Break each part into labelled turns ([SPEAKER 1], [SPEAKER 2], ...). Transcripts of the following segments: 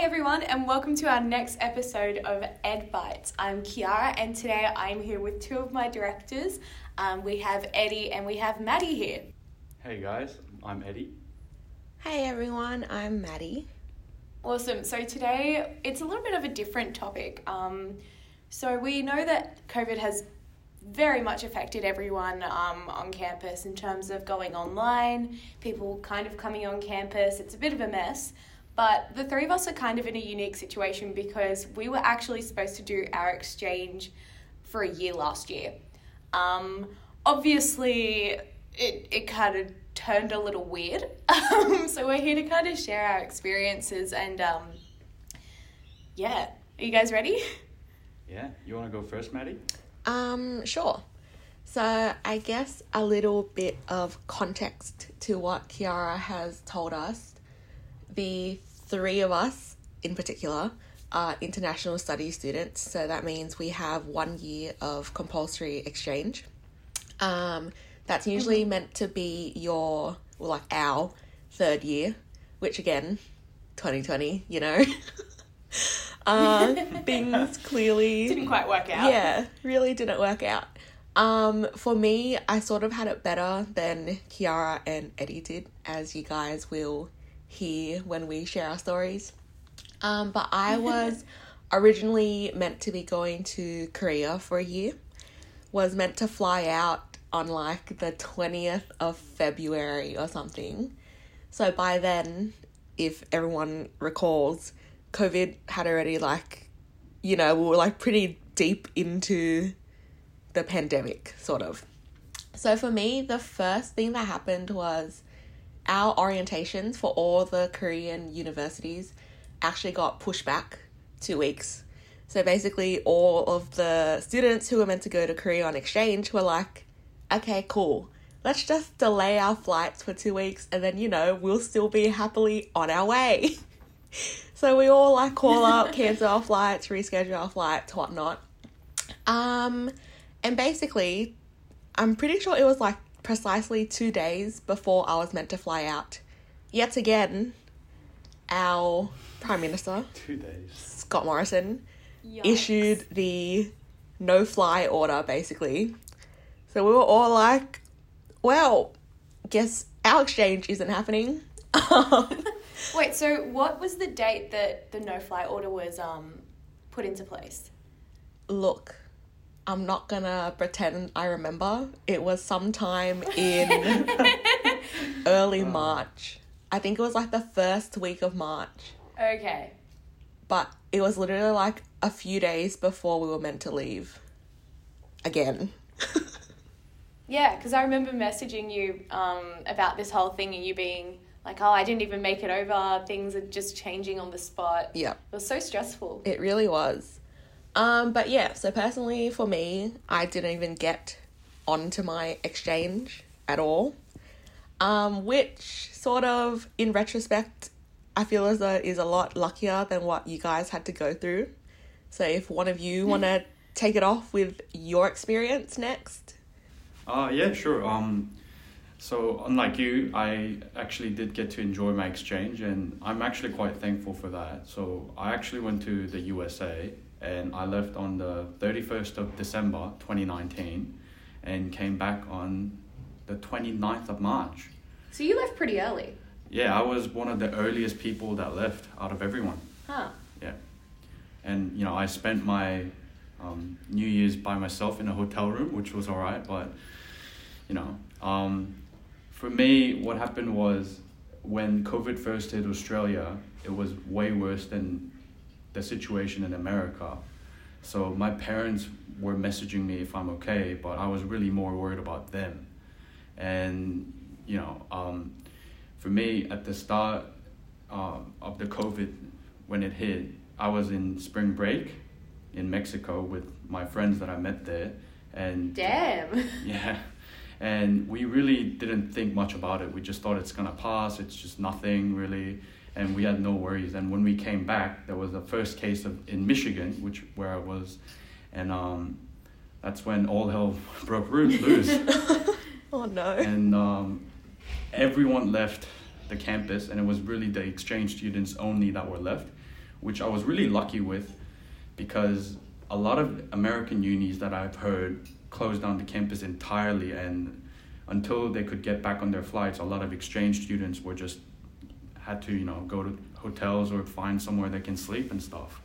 [SPEAKER 1] everyone, and welcome to our next episode of Ed Bites. I'm Kiara, and today I'm here with two of my directors. Um, we have Eddie and we have Maddie here.
[SPEAKER 2] Hey guys, I'm Eddie.
[SPEAKER 3] Hey everyone, I'm Maddie.
[SPEAKER 1] Awesome. So today it's a little bit of a different topic. Um, so we know that COVID has very much affected everyone um, on campus in terms of going online, people kind of coming on campus. It's a bit of a mess. But the three of us are kind of in a unique situation because we were actually supposed to do our exchange for a year last year. Um, obviously, it, it kind of turned a little weird. Um, so we're here to kind of share our experiences and um, yeah. Are you guys ready?
[SPEAKER 2] Yeah, you want to go first, Maddie?
[SPEAKER 3] Um, sure. So I guess a little bit of context to what Kiara has told us. The three of us, in particular, are international studies students. So that means we have one year of compulsory exchange. Um, that's usually meant to be your, well, like our third year, which again, 2020, you know. uh, things clearly
[SPEAKER 1] Didn't quite work out.
[SPEAKER 3] yeah, really didn't work out. Um, for me, I sort of had it better than Kiara and Eddie did, as you guys will hear when we share our stories. Um, but I was originally meant to be going to Korea for a year. Was meant to fly out on like the 20th of February or something. So by then, if everyone recalls, COVID had already like, you know, we were like pretty deep into the pandemic, sort of. So for me, the first thing that happened was our orientations for all the Korean universities actually got pushed back two weeks. So basically, all of the students who were meant to go to Korea on exchange were like, okay, cool. Let's just delay our flights for two weeks and then, you know, we'll still be happily on our way. so we all like call up, cancel our flights, reschedule our flights, whatnot. Um, and basically, I'm pretty sure it was like precisely two days before I was meant to fly out. Yet again, our Prime Minister,
[SPEAKER 2] Two days.
[SPEAKER 3] Scott Morrison,
[SPEAKER 1] Yikes.
[SPEAKER 3] issued the no fly order basically. So we were all like, well, guess our exchange isn't happening.
[SPEAKER 1] Wait, so what was the date that the no fly order was um, put into place?
[SPEAKER 3] Look, I'm not gonna pretend I remember. It was sometime in early March. I think it was like the first week of March.
[SPEAKER 1] Okay.
[SPEAKER 3] But it was literally like a few days before we were meant to leave. Again.
[SPEAKER 1] Yeah, because I remember messaging you um, about this whole thing and you being like, oh, I didn't even make it over. Things are just changing on the spot.
[SPEAKER 3] Yeah.
[SPEAKER 1] It was so stressful.
[SPEAKER 3] It really was. Um, but yeah, so personally for me, I didn't even get onto my exchange at all. Um, which sort of in retrospect I feel as though is a lot luckier than what you guys had to go through. So if one of you wanna take it off with your experience next.
[SPEAKER 2] Uh, yeah, sure. Um, so unlike you, I actually did get to enjoy my exchange, and I'm actually quite thankful for that. So I actually went to the USA, and I left on the thirty first of December, twenty nineteen, and came back on the 29th of March.
[SPEAKER 1] So you left pretty early.
[SPEAKER 2] Yeah, I was one of the earliest people that left out of everyone.
[SPEAKER 1] Huh.
[SPEAKER 2] Yeah. And, you know, I spent my um, New Year's by myself in a hotel room, which was all right. But, you know, um, for me, what happened was when COVID first hit Australia, it was way worse than the situation in America. So my parents were messaging me if I'm okay, but I was really more worried about them. And, you know, um, for me, at the start uh, of the COVID, when it hit, I was in spring break in Mexico with my friends that I met there, and
[SPEAKER 1] Damn.
[SPEAKER 2] yeah, and we really didn't think much about it. We just thought it's gonna pass. It's just nothing really, and we had no worries. And when we came back, there was the first case of in Michigan, which where I was, and um, that's when all hell broke loose
[SPEAKER 3] Oh no.
[SPEAKER 2] and um, everyone left the campus and it was really the exchange students only that were left which I was really lucky with because a lot of American unis that I've heard closed down the campus entirely and until they could get back on their flights a lot of exchange students were just had to you know go to hotels or find somewhere they can sleep and stuff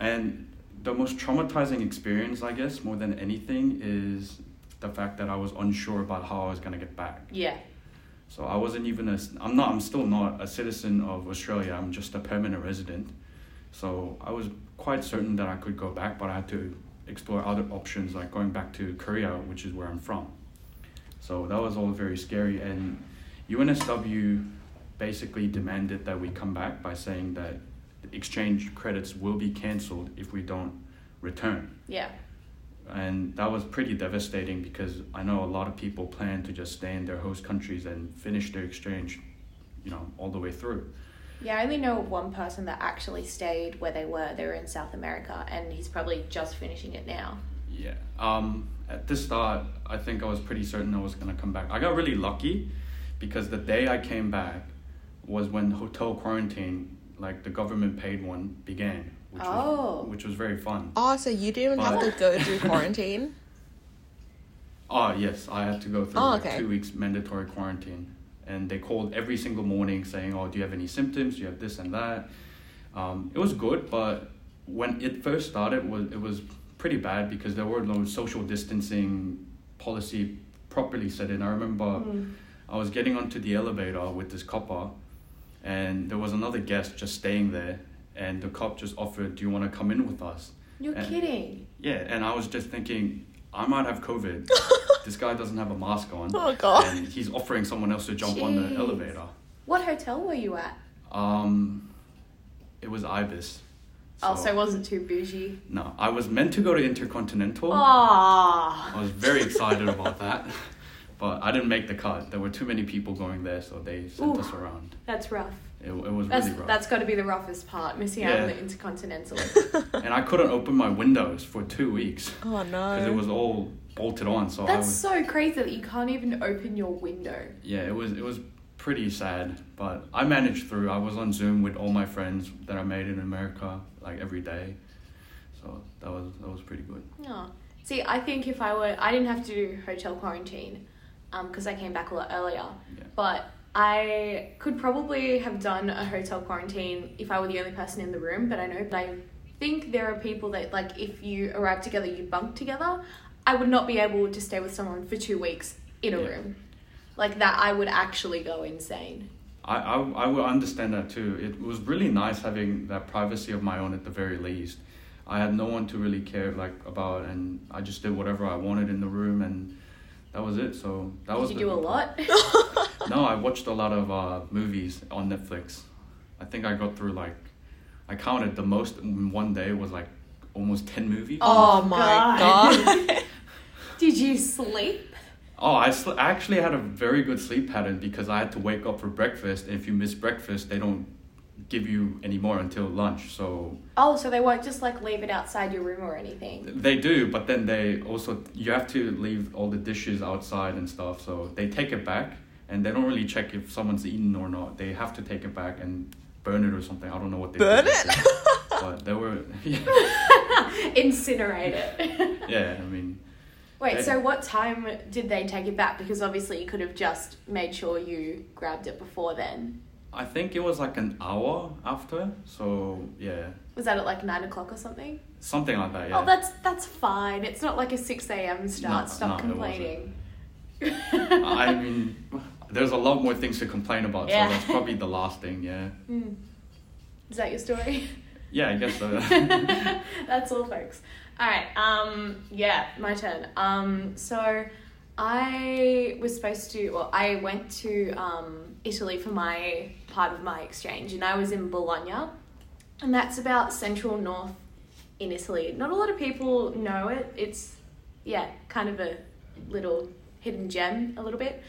[SPEAKER 2] and the most traumatizing experience i guess more than anything is the fact that i was unsure about how i was going to get back
[SPEAKER 1] Yeah.
[SPEAKER 2] so I wasn't even a. I'm not. I'm still not a citizen of Australia. I'm just a permanent resident. So I was quite certain that I could go back, but I had to explore other options, like going back to Korea, which is where I'm from. So that was all very scary. And UNSW basically demanded that we come back by saying that the exchange credits will be cancelled if we don't return
[SPEAKER 1] Yeah.
[SPEAKER 2] and that was pretty devastating because I know a lot of people plan to just stay in their host countries and finish their exchange, you know, all the way through.
[SPEAKER 1] Yeah, I only know of one person that actually stayed where they were. They were in South America, and he's probably just finishing it now.
[SPEAKER 2] Yeah. Um, at the start, I think I was pretty certain I was gonna come back. I got really lucky because the day I came back was when hotel quarantine, like the government paid one, began, which
[SPEAKER 1] Oh.
[SPEAKER 2] was which was very fun.
[SPEAKER 3] Oh, so you didn't have to go through quarantine?
[SPEAKER 2] Oh yes, I had to go through
[SPEAKER 3] Oh,
[SPEAKER 2] like
[SPEAKER 3] okay.
[SPEAKER 2] two weeks mandatory quarantine, and they called every single morning saying, "Oh, do you have any symptoms? Do you have this and that?" Um, it was good, but when it first started, was it was pretty bad because there were no social distancing policy properly set in. I remember
[SPEAKER 1] Mm.
[SPEAKER 2] I was getting onto the elevator with this copper, and there was another guest just staying there, and the cop just offered, "Do you want to come in with us?"
[SPEAKER 1] You're
[SPEAKER 2] And-
[SPEAKER 1] kidding.
[SPEAKER 2] Yeah, and I was just thinking, I might have COVID. this guy doesn't have a mask on.
[SPEAKER 3] Oh, God.
[SPEAKER 2] And he's offering someone else to jump on the elevator.
[SPEAKER 1] What hotel were you at?
[SPEAKER 2] Um, it was Ibis.
[SPEAKER 1] oh, so it wasn't too bougie.
[SPEAKER 2] no, I was meant to go to Intercontinental.
[SPEAKER 1] Ah.
[SPEAKER 2] I was very excited about that, but I didn't make the cut. There were too many people going there, so they sent
[SPEAKER 1] Ooh.
[SPEAKER 2] us around.
[SPEAKER 1] That's rough.
[SPEAKER 2] It, it was
[SPEAKER 1] That's
[SPEAKER 2] really rough.
[SPEAKER 1] that's got to be the roughest part. Missing out on the Intercontinental.
[SPEAKER 2] and I couldn't open my windows for two weeks
[SPEAKER 3] Oh no.
[SPEAKER 2] because it was all bolted on. So I
[SPEAKER 1] That's
[SPEAKER 2] was
[SPEAKER 1] so crazy that you can't even open your window.
[SPEAKER 2] yeah, it was it was pretty sad, but I managed through. I was on Zoom with all my friends that I made in America like every day, so that was that was pretty good.
[SPEAKER 1] Oh. See, I think if I were, I didn't have to do hotel quarantine um, because I came back a lot earlier.
[SPEAKER 2] Yeah.
[SPEAKER 1] But I could probably have done a hotel quarantine if I were the only person in the room. But I know that I think there are people that, like, if you arrive together, you bunk together. I would not be able to stay with someone for two weeks in a
[SPEAKER 2] Yeah.
[SPEAKER 1] room. Like that, I would actually go insane.
[SPEAKER 2] I, I I will understand that too. It was really nice having that privacy of my own at the very least. I had no one to really care like about, and I just did whatever I wanted in the room, and that was it. So that was
[SPEAKER 1] Did you do a
[SPEAKER 2] good part.
[SPEAKER 1] lot?
[SPEAKER 2] No, I watched a lot of uh, movies on Netflix. I think I got through like, I counted the most in one day was like almost 10 movies.
[SPEAKER 3] Oh my god.
[SPEAKER 1] Did you sleep?
[SPEAKER 2] Oh, I, sl- I actually had a very good sleep pattern because I had to wake up for breakfast. And if you miss breakfast, they don't give you any more until lunch. So
[SPEAKER 1] Oh, so they won't just like leave it outside your room or anything.
[SPEAKER 2] they do, but then they also, you have to leave all the dishes outside and stuff. So they take it back and they don't really check if someone's eaten or not. They have to take it back and burn it or something. I don't know what they
[SPEAKER 3] Burn
[SPEAKER 2] do.
[SPEAKER 3] it?
[SPEAKER 2] But they were, yeah,
[SPEAKER 1] Incinerate it.
[SPEAKER 2] yeah, I mean,
[SPEAKER 1] Wait,
[SPEAKER 2] They-
[SPEAKER 1] so what time did they take it back? Because obviously you could have just made sure you grabbed it before then.
[SPEAKER 2] I think it was like an hour after. So yeah,
[SPEAKER 1] Was that at like nine o'clock or something?
[SPEAKER 2] something like that. Yeah.
[SPEAKER 1] Oh, that's that's fine. It's not like a six a.m. start.
[SPEAKER 2] No,
[SPEAKER 1] Stop
[SPEAKER 2] no,
[SPEAKER 1] complaining.
[SPEAKER 2] I mean, there's a lot more things to complain about,
[SPEAKER 1] Yeah.
[SPEAKER 2] so that's probably the last thing. Yeah.
[SPEAKER 1] Hmm. Is that your story?
[SPEAKER 2] Yeah, I guess so.
[SPEAKER 1] That's all, folks. All right. Um. Yeah, my turn. Um. So, I was supposed to. Well, I went to um Italy for my part of my exchange, and I was in Bologna, and that's about central north in Italy. Not a lot of people know it. It's yeah, kind of a little hidden gem, a little bit.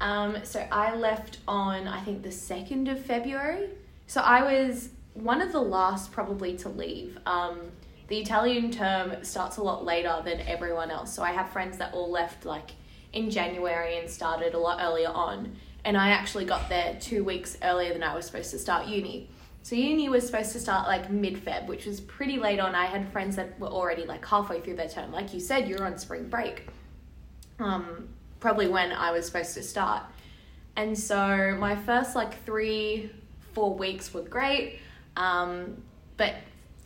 [SPEAKER 1] Um, so I left on I think the second of February. So I was one of the last probably to leave. Um, the Italian term starts a lot later than everyone else. So I have friends that all left like in January and started a lot earlier on. And I actually got there two weeks earlier than I was supposed to start uni. So uni was supposed to start like mid Feb, which was pretty late on. I had friends that were already like halfway through their term. Like you said, you're on spring break. Um, probably when I was supposed to start. And so my first like three, four weeks were great. Um, but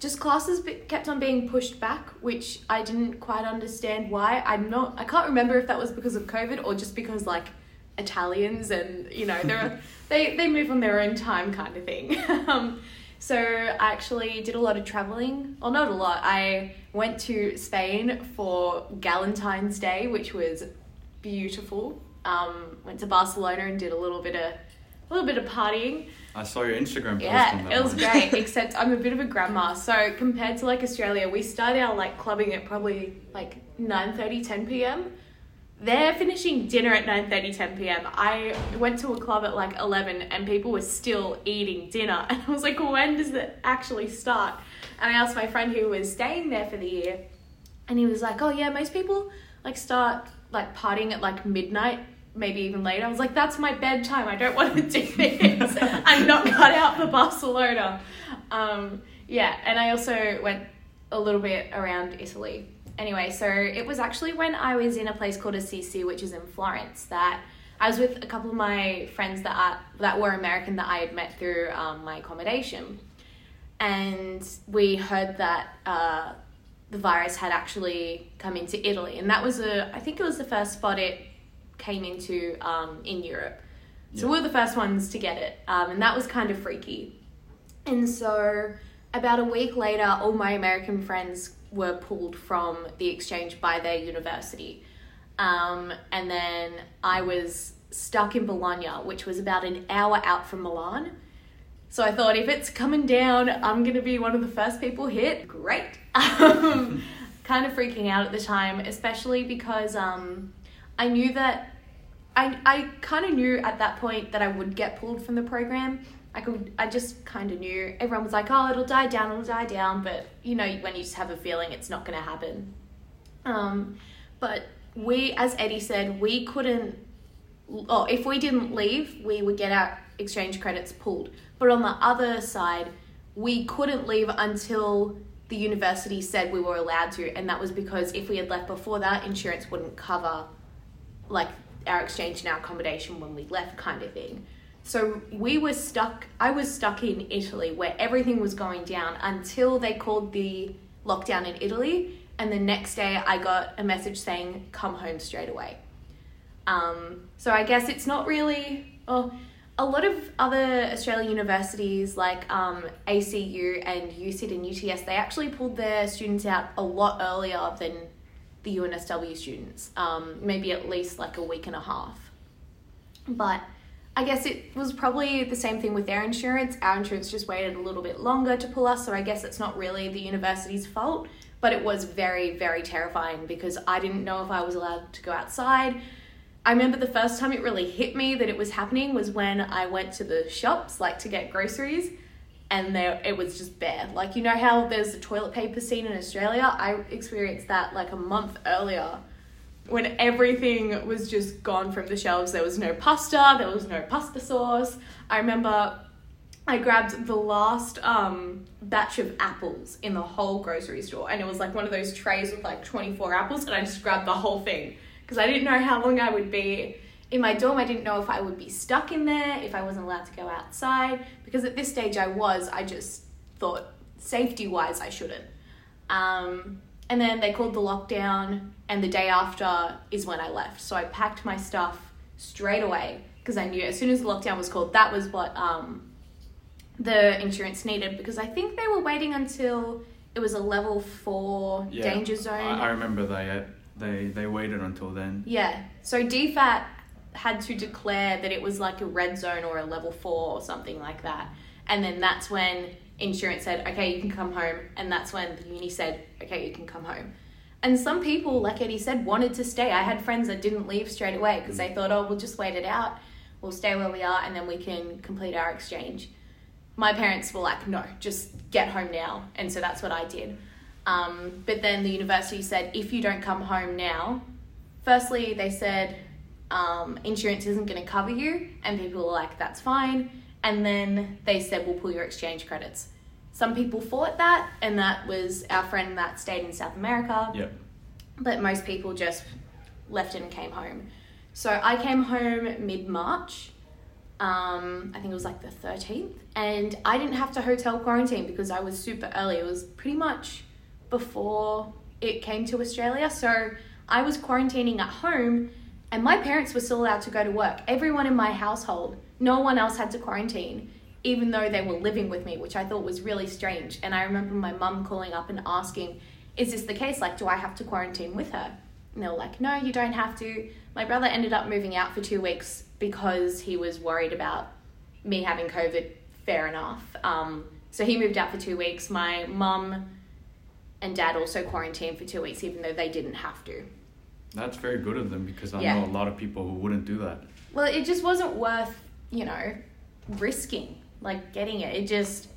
[SPEAKER 1] just classes kept on being pushed back, which I didn't quite understand why. I'm not, I can't remember if that was because of COVID or just because like Italians and, you know, they're, they, they move on their own time kind of thing. um, so I actually did a lot of traveling, or not a lot. I went to Spain for Galentine's Day, which was beautiful. Um, went to Barcelona and did a little bit of a little bit of partying.
[SPEAKER 2] I saw your Instagram post
[SPEAKER 1] Yeah, it was great. Except I'm a bit of a grandma, so compared to like Australia, we start our like clubbing at probably like 9:30, 10 p.m. They're finishing dinner at 9:30, 10 p.m. I went to a club at like 11, and people were still eating dinner, and I was like, when does it actually start? And I asked my friend who was staying there for the year, and he was like, oh yeah, most people like start like partying at like midnight maybe even later. I was like, that's my bedtime. I don't want to do this. I'm not cut out for Barcelona. Um, yeah, and I also went a little bit around Italy. Anyway, so it was actually when I was in a place called Assisi, which is in Florence, that I was with a couple of my friends that are, that were American that I had met through um, my accommodation, and we heard that uh, the virus had actually come into Italy, and that was a I think it was the first spot it came into um, in Europe. So
[SPEAKER 2] Yeah.
[SPEAKER 1] we were the first ones to get it, um, and that was kind of freaky. And so, about a week later, all my American friends were pulled from the exchange by their university. Um, and then I was stuck in Bologna, which was about an hour out from Milan. So I thought, if it's coming down, I'm going to be one of the first people hit. Great. Um, kind of freaking out at the time, especially because um, I knew that I, I kind of knew at that point that I would get pulled from the program. I could I just kind of knew. Everyone was like, "Oh, it'll die down, it'll die down," but you know, when you just have a feeling it's not going to happen. Um, but we, as Eddie said, we couldn't. Oh, if we didn't leave, we would get our exchange credits pulled. But on the other side, we couldn't leave until the university said we were allowed to, and that was because if we had left before that, insurance wouldn't cover like our exchange and our accommodation when we left kind of thing. So we were stuck I was stuck in Italy where everything was going down until they called the lockdown in Italy and the next day I got a message saying come home straight away. Um, so I guess it's not really well a lot of other Australian universities like um, ACU and USYD and UTS they actually pulled their students out a lot earlier than the UNSW students, um, maybe at least like a week and a half. But I guess it was probably the same thing with their insurance. Our insurance just waited a little bit longer to pull us, so I guess it's not really the university's fault. But it was very, very terrifying because I didn't know if I was allowed to go outside. I remember the first time it really hit me that it was happening was when I went to the shops, like to get groceries, and there it was just bare. Like you know how there's the toilet paper scene in Australia? I experienced that like a month earlier when everything was just gone from the shelves. There was no pasta, there was no pasta sauce. I remember I grabbed the last um, batch of apples in the whole grocery store, and it was like one of those trays with like 24 apples, and I just grabbed the whole thing because I didn't know how long I would be in my dorm. I didn't know if I would be stuck in there, if I wasn't allowed to go outside, because at this stage I was. I just thought safety wise, I shouldn't. Um, and then they called the lockdown, and the day after is when I left. So I packed my stuff straight away because I knew as soon as the lockdown was called, that was what um, the insurance needed because I think they were waiting until it was a level four
[SPEAKER 2] Yeah,
[SPEAKER 1] danger zone.
[SPEAKER 2] I, I remember they had, they they waited until then.
[SPEAKER 1] Yeah. So DFAT had to declare that it was like a red zone or a level four or something like that. And then that's when insurance said, okay, you can come home. And that's when the uni said, okay, you can come home. And some people, like Eddie said, wanted to stay. I had friends that didn't leave straight away because they thought, oh, we'll just wait it out. We'll stay where we are and then we can complete our exchange. My parents were like, no, just get home now. And so that's what I did. Um, but then the university said, if you don't come home now, firstly, they said um, insurance isn't going to cover you, and people were like, that's fine. And then they said we'll pull your exchange credits. Some people fought that, and that was our friend that stayed in South America.
[SPEAKER 2] Yep.
[SPEAKER 1] But most people just left and came home. So I came home mid March. Um, I think it was like the 13th. And I didn't have to hotel quarantine because I was super early. It was pretty much before it came to Australia. So I was quarantining at home and my parents were still allowed to go to work. Everyone in my household, no one else had to quarantine, even though they were living with me, which I thought was really strange. And I remember my mum calling up and asking, Is this the case? Like, do I have to quarantine with her? And they were like, No, you don't have to. My brother ended up moving out for two weeks because he was worried about me having COVID. Fair enough. Um, so he moved out for two weeks. My mum and dad also quarantined for two weeks, even though they didn't have to.
[SPEAKER 2] That's very good of them because I
[SPEAKER 1] Yeah.
[SPEAKER 2] know a lot of people who wouldn't do that.
[SPEAKER 1] Well, it just wasn't worth, you know, risking like getting it. It just,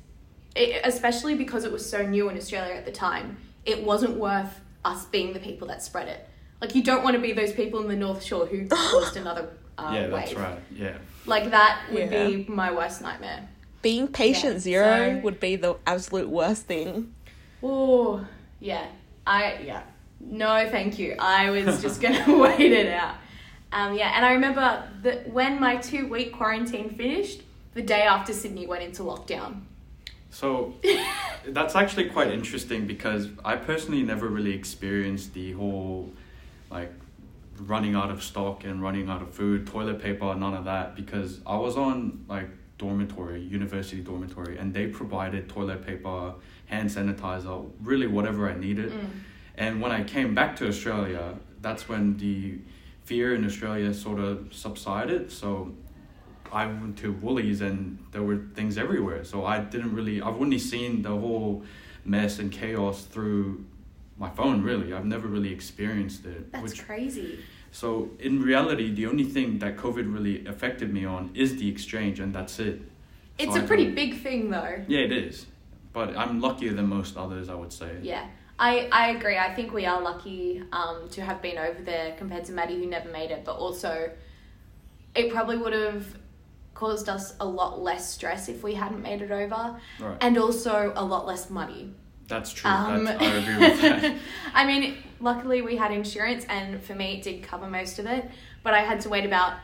[SPEAKER 1] it, especially because it was so new in Australia at the time, it wasn't worth us being the people that spread it. Like you don't want to be those people in the North Shore who caused another uh,
[SPEAKER 2] yeah,
[SPEAKER 1] wave.
[SPEAKER 2] that's right. Yeah.
[SPEAKER 1] Like that would
[SPEAKER 3] Yeah.
[SPEAKER 1] be my worst nightmare.
[SPEAKER 3] Being patient
[SPEAKER 1] Yeah,
[SPEAKER 3] zero
[SPEAKER 1] so-
[SPEAKER 3] would be the absolute worst thing.
[SPEAKER 1] Oh, yeah. I yeah. No, thank you. I was just gonna wait it out. Um, yeah, and I remember that when my two week quarantine finished, the day after Sydney went into lockdown.
[SPEAKER 2] So that's actually quite interesting because I personally never really experienced the whole like running out of stock and running out of food, toilet paper, none of that because I was on like dormitory, university dormitory, and they provided toilet paper, hand sanitizer, really whatever I needed.
[SPEAKER 1] Mm.
[SPEAKER 2] And when I came back to Australia, that's when the fear in Australia sort of subsided. So I went to Woolies and there were things everywhere. So I didn't really, I've only seen the whole mess and chaos through my phone, really. I've never really experienced it.
[SPEAKER 1] That's
[SPEAKER 2] which,
[SPEAKER 1] crazy.
[SPEAKER 2] so in reality, the only thing that COVID really affected me on is the exchange, and that's it.
[SPEAKER 1] It's
[SPEAKER 2] So
[SPEAKER 1] a pretty big thing though.
[SPEAKER 2] Yeah, it is. But I'm luckier than most others, I would say.
[SPEAKER 1] Yeah. I, I agree. I think we are lucky um, to have been over there compared to Maddie who never made it, but also it probably would have caused us a lot less stress if we hadn't made it over
[SPEAKER 2] Right.
[SPEAKER 1] and also a lot less money.
[SPEAKER 2] That's true.
[SPEAKER 1] Um,
[SPEAKER 2] That's, I agree with that.
[SPEAKER 1] I mean, luckily we had insurance, and for me, it did cover most of it. But I had to wait about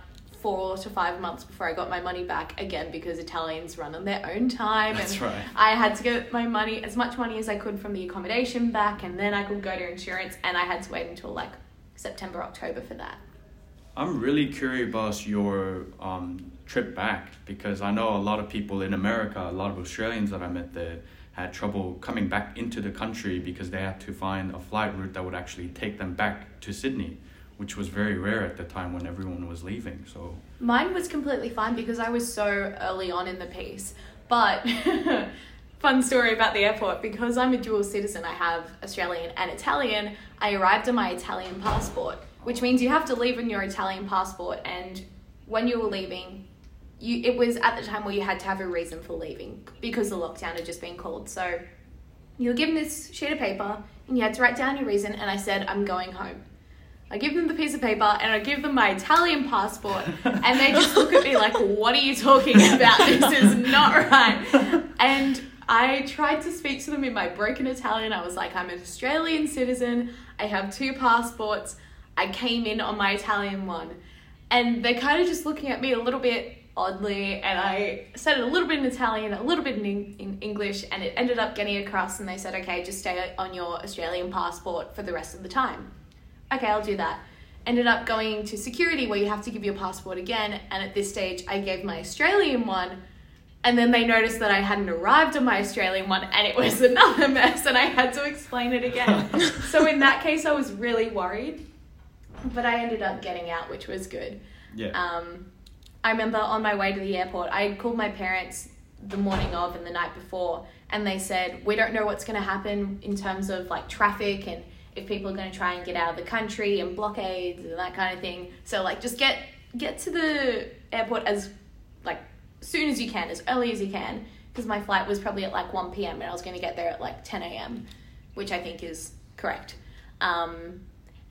[SPEAKER 1] four to five months before I got my money back again because Italians run on their own time.
[SPEAKER 2] That's
[SPEAKER 1] and
[SPEAKER 2] right.
[SPEAKER 1] I had to get my money, as much money as I could from the accommodation back, and then I could go to insurance, and I had to wait until like September, October for that.
[SPEAKER 2] I'm really curious about your um, trip back because I know a lot of people in America, a lot of Australians that I met there, had trouble coming back into the country because they had to find a flight route that would actually take them back to Sydney, which was very rare at the time when everyone was leaving. So
[SPEAKER 1] Mine was completely fine because I was so early on in the piece. But fun story about the airport because I'm a dual citizen, I have Australian and Italian. I arrived on my Italian passport, which means you have to leave on your Italian passport. And when you were leaving, you it was at the time where you had to have a reason for leaving because the lockdown had just been called. So you were given this sheet of paper and you had to write down your reason. And I said, I'm going home. I give them the piece of paper and I give them my Italian passport, and they just look at me like, What are you talking about? This is not right. And I tried to speak to them in my broken Italian. I was like, I'm an Australian citizen, I have two passports, I came in on my Italian one. And they're kind of just looking at me a little bit oddly, and I said it a little bit in Italian, a little bit in, in English, and it ended up getting across. And they said, Okay, just stay on your Australian passport for the rest of the time okay, I'll do that. Ended up going to security where you have to give your passport again, and at this stage, I gave my Australian one, and then they noticed that I hadn't arrived on my Australian one, and it was another mess, and I had to explain it again. so in that case, I was really worried, but I ended up getting out, which was good.
[SPEAKER 2] yeah,
[SPEAKER 1] Um, I remember on my way to the airport, I called my parents the morning of and the night before, and they said, We don't know what's going to happen in terms of like traffic and if people are going to try and get out of the country and blockades and that kind of thing. So, like, just get get to the airport as like soon as you can, as early as you can, because my flight was probably at like 1 p.m. and I was going to get there at like 10 a.m., which I think is correct. Um,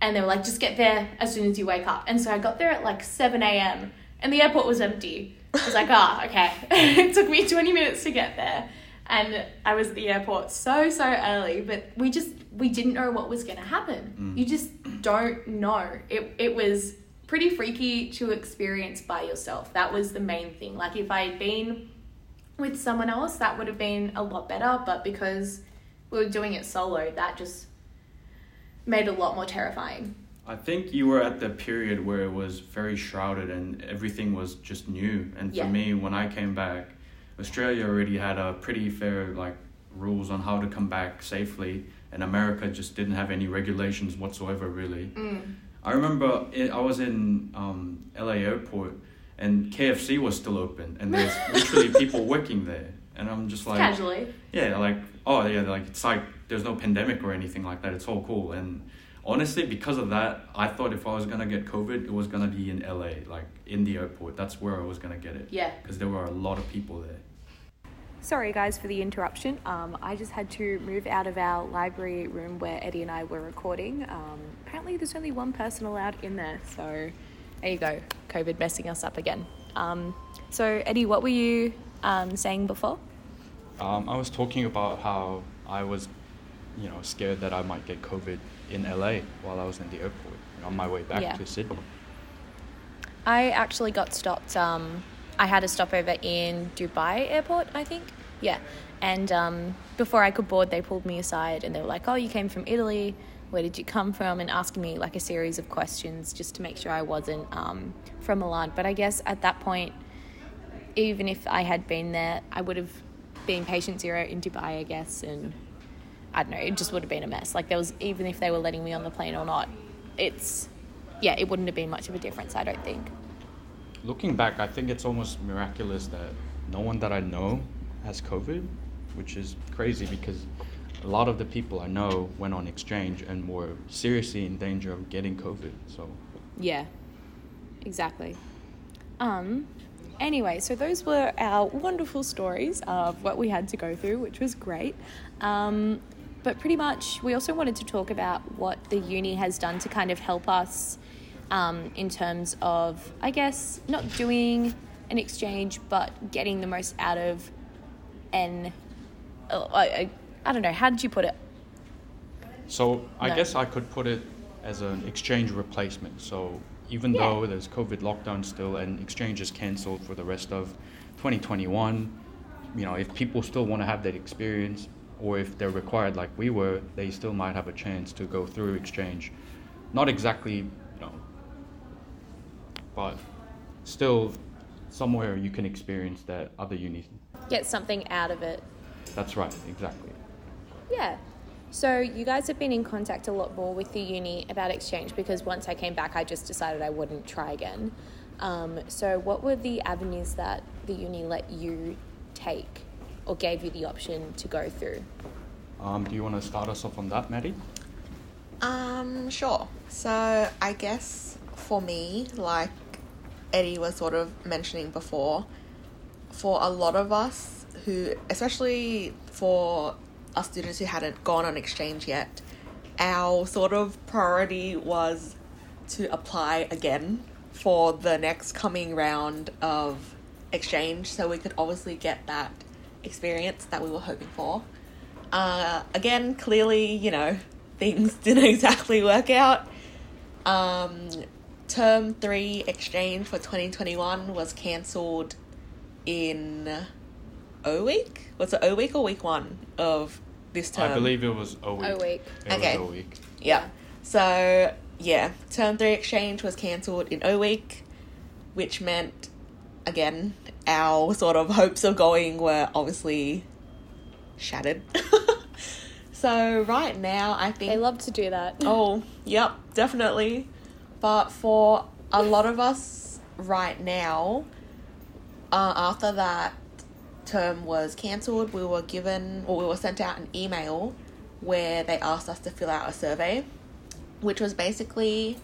[SPEAKER 1] and they were like, just get there as soon as you wake up. And so I got there at like 7 a.m. and the airport was empty. I was like, ah, okay. it took me 20 minutes to get there. And I was at the airport so, so early, but we just, we didn't know what was going to happen. Mm. You just don't know. It, it was pretty freaky to experience by yourself. That was the main thing. Like if I had been with someone else, that would have been a lot better. But because we were doing it solo, that just made it a lot more terrifying.
[SPEAKER 2] I think you were at the period where it was very shrouded and everything was just new. And for
[SPEAKER 1] Yeah.
[SPEAKER 2] me, when I came back, Australia already had a pretty fair like rules on how to come back safely, and America just didn't have any regulations whatsoever, really.
[SPEAKER 1] Mm.
[SPEAKER 2] I remember it, I was in um, LA airport, and KFC was still open, and there's literally people working there, and I'm just like,
[SPEAKER 1] Casually.
[SPEAKER 2] yeah, like oh yeah, like it's like there's no pandemic or anything like that. It's all cool. And honestly, because of that, I thought if I was gonna get COVID, it was gonna be in LA, like in the airport. That's where I was gonna get it.
[SPEAKER 1] Yeah.
[SPEAKER 2] Because there were a lot of people there.
[SPEAKER 1] Sorry, guys, for the interruption. Um, I just had to move out of our library room where Eddie and I were recording. Um, apparently, there's only one person allowed in there, so there you go. COVID messing us up again. Um, so, Eddie, what were you um, saying before?
[SPEAKER 2] Um, I was talking about how I was, you know, scared that I might get COVID in LA while I was in the airport on my way back
[SPEAKER 1] Yeah.
[SPEAKER 2] to Sydney.
[SPEAKER 1] I actually got stopped. I had a stopover in Dubai airport, I think. Yeah. And um, before I could board, they pulled me aside and they were like, Oh, you came from Italy. Where did you come from? And asking me like a series of questions just to make sure I wasn't um, from Milan. But I guess at that point, even if I had been there, I would have been patient zero in Dubai, I guess. And I don't know, it just would have been a mess. Like, there was, even if they were letting me on the plane or not, it's, yeah, it wouldn't have been much of a difference, I don't think.
[SPEAKER 2] Looking back, I think it's almost miraculous that no one that I know has COVID, which is crazy because a lot of the people I know went on exchange and were seriously in danger of getting COVID. So
[SPEAKER 1] Yeah, exactly. Um, anyway, so those were our wonderful stories of what we had to go through, which was great. Um, but pretty much, we also wanted to talk about what the uni has done to kind of help us um, in terms of, I guess, not doing an exchange, but getting the most out of an. Uh, I, I, don't know, how did you put it?
[SPEAKER 2] So I
[SPEAKER 1] No.
[SPEAKER 2] guess I could put it as an exchange replacement. So even
[SPEAKER 1] Yeah.
[SPEAKER 2] though there's COVID lockdown still and exchange is cancelled for the rest of 2021, you know, if people still want to have that experience or if they're required like we were, they still might have a chance to go through exchange. Not exactly, but still somewhere you can experience that other unis.
[SPEAKER 1] Get something out of it.
[SPEAKER 2] That's right, exactly.
[SPEAKER 1] Yeah. So you guys have been in contact a lot more with the uni about exchange because once I came back, I just decided I wouldn't try again. Um, so what were the avenues that the uni let you take or gave you the option to go through?
[SPEAKER 2] Um, do you want to start us off on that, Maddie?
[SPEAKER 3] Um, sure. So I guess for me, like Eddie was sort of mentioning before, for a lot of us who, especially for our students who hadn't gone on exchange yet, our sort of priority was to apply again for the next coming round of exchange so we could obviously get that experience that we were hoping for. Uh, again, clearly, you know, things didn't exactly work out. Um, term three exchange for 2021 was cancelled in O week? Was it O week or week one of this term?
[SPEAKER 2] I believe it was O week.
[SPEAKER 1] O week.
[SPEAKER 2] It
[SPEAKER 3] Okay.
[SPEAKER 2] was a week.
[SPEAKER 3] Yeah. So, yeah, term three exchange was cancelled in O week, which meant, again, our sort of hopes of going were obviously shattered. so, right now, I think.
[SPEAKER 1] They love to do that.
[SPEAKER 3] Oh, yep, definitely. But for a lot of us right now, uh, after that term was cancelled, we were given or we were sent out an email where they asked us to fill out a survey, which was basically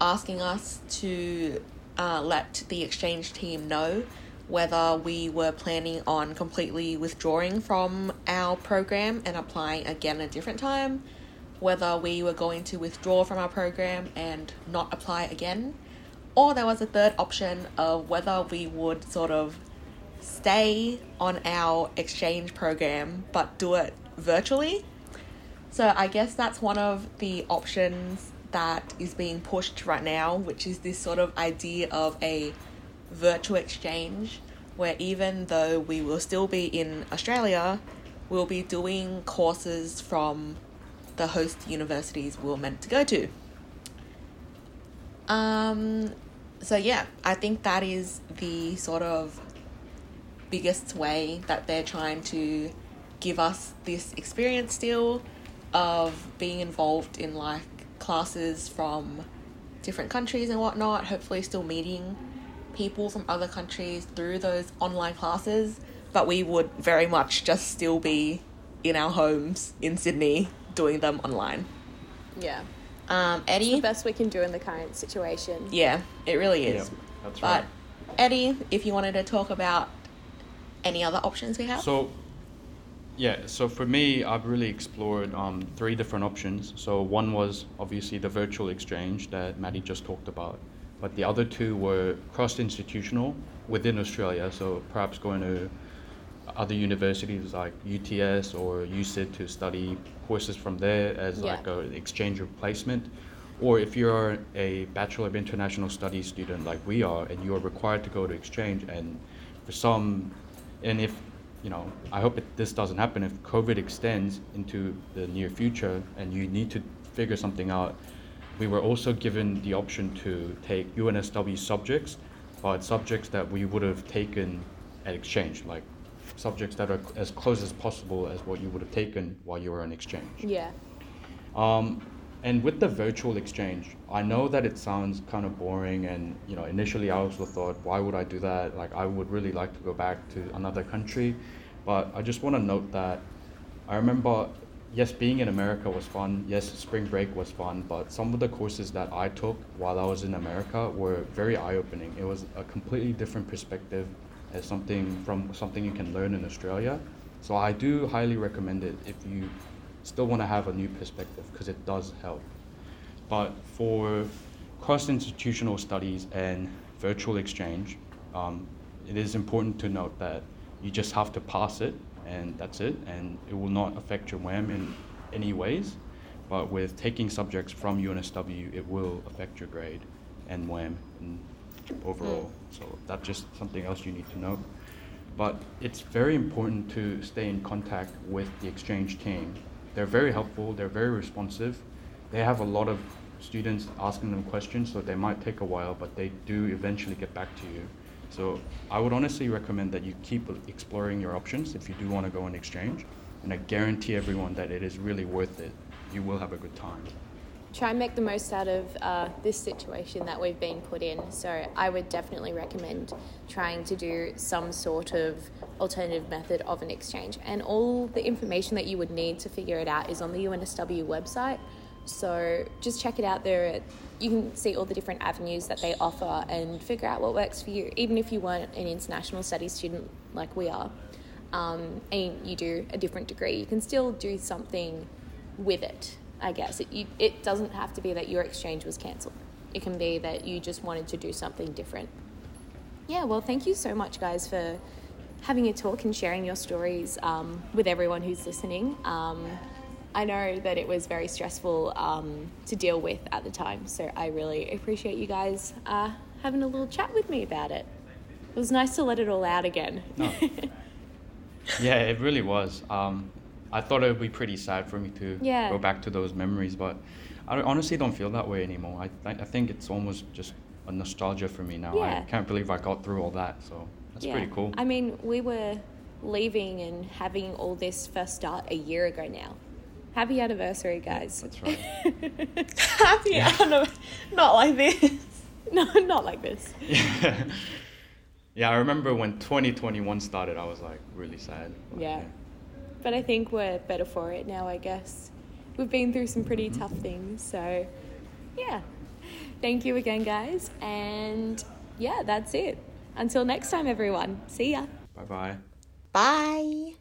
[SPEAKER 3] asking us to uh, let the exchange team know whether we were planning on completely withdrawing from our program and applying again a different time, whether we were going to withdraw from our program and not apply again, or there was a third option of whether we would sort of stay on our exchange program but do it virtually. So I guess that's one of the options that is being pushed right now, which is this sort of idea of a virtual exchange where even though we will still be in Australia, we'll be doing courses from the host universities we're meant to go to. Um, so yeah, I think that is the sort of biggest way that they're trying to give us this experience still of being involved in like classes from different countries and whatnot, hopefully still meeting people from other countries through those online classes, but we would very much just still be in our homes in Sydney doing them online.
[SPEAKER 1] Yeah.
[SPEAKER 3] Um,
[SPEAKER 1] The
[SPEAKER 3] Eddie,
[SPEAKER 1] best we can do in the current situation.
[SPEAKER 3] yeah, it really is.
[SPEAKER 2] Yeah, that's
[SPEAKER 3] But
[SPEAKER 2] right.
[SPEAKER 3] Eddie, if you wanted to talk about any other options we have,
[SPEAKER 2] So, yeah, so for me, I've really explored um, three different options. So, one was obviously the virtual exchange that Maddie just talked about, but the other two were cross institutional within Australia. So, perhaps going to other universities like UTS or USYD to study courses from there as
[SPEAKER 1] Yeah.
[SPEAKER 2] like an exchange replacement. Or if you're a Bachelor of International Studies student like we are and you are required to go to exchange and for some, and if, you know, I hope it, this doesn't happen, if COVID extends into the near future and you need to figure something out, we were also given the option to take UNSW subjects, but subjects that we would have taken at exchange, like subjects that are as close as possible as what you would have taken while you were on exchange.
[SPEAKER 1] Yeah.
[SPEAKER 2] Um, and with the virtual exchange, I know that it sounds kind of boring, and you know, initially I also thought, why would I do that? Like, I would really like to go back to another country, but I just want to note that I remember, yes, being in America was fun. Yes, spring break was fun, but some of the courses that I took while I was in America were very eye-opening. It was a completely different perspective as something from something you can learn in Australia. So I do highly recommend it if you still want to have a new perspective because it does help. But for cross institutional studies and virtual exchange, um, it is important to note that you just have to pass it and that's it, and it will not affect your WAM in any ways. But with taking subjects from UNSW, it will affect your grade and WAM overall. So that's just something else you need to know. But it's very important to stay in contact with the exchange team. They're very helpful, they're very responsive. They have a lot of students asking them questions, so they might take a while, but they do eventually get back to you. So I would honestly recommend that you keep exploring your options if you do want to go on exchange. And I guarantee everyone that it is really worth it. You will have a good time.
[SPEAKER 1] Try and make the most out of uh, this situation that we've been put in. So I would definitely recommend trying to do some sort of alternative method of an exchange. And all the information that you would need to figure it out is on the UNSW website. So just check it out there. You can see all the different avenues that they offer and figure out what works for you, even if you weren't an international studies student like we are. Um, and you do a different degree, you can still do something with it. I guess it you, it doesn't have to be that your exchange was cancelled. It can be that you just wanted to do something different. Yeah, well, thank you so much, guys, for having a talk and sharing your stories um, with everyone who's listening. Um, I know that it was very stressful um, to deal with at the time, so I really appreciate you guys uh, having a little chat with me about it. It was nice to let it all out again.
[SPEAKER 2] No. yeah, it really was. Um, I thought it would be pretty sad for me to
[SPEAKER 1] Yeah.
[SPEAKER 2] go back to those memories, but I honestly don't feel that way anymore. I, th- I think it's almost just a nostalgia for me now.
[SPEAKER 1] Yeah.
[SPEAKER 2] I can't believe I got through all that, so that's pretty cool.
[SPEAKER 1] I mean, we were leaving and having all this first start a year ago now. Happy anniversary, guys.
[SPEAKER 2] That's right.
[SPEAKER 3] happy yeah. not like this.
[SPEAKER 1] no, not like this.
[SPEAKER 2] yeah. yeah, I remember when 2021 started, I was like really sad. but
[SPEAKER 1] Yeah. But I think we're better for it now, I guess. We've been through some pretty mm-hmm. tough things, so yeah. Thank you again, guys. And yeah, that's it. Until next time, everyone. See ya.
[SPEAKER 2] Bye bye.
[SPEAKER 3] Bye.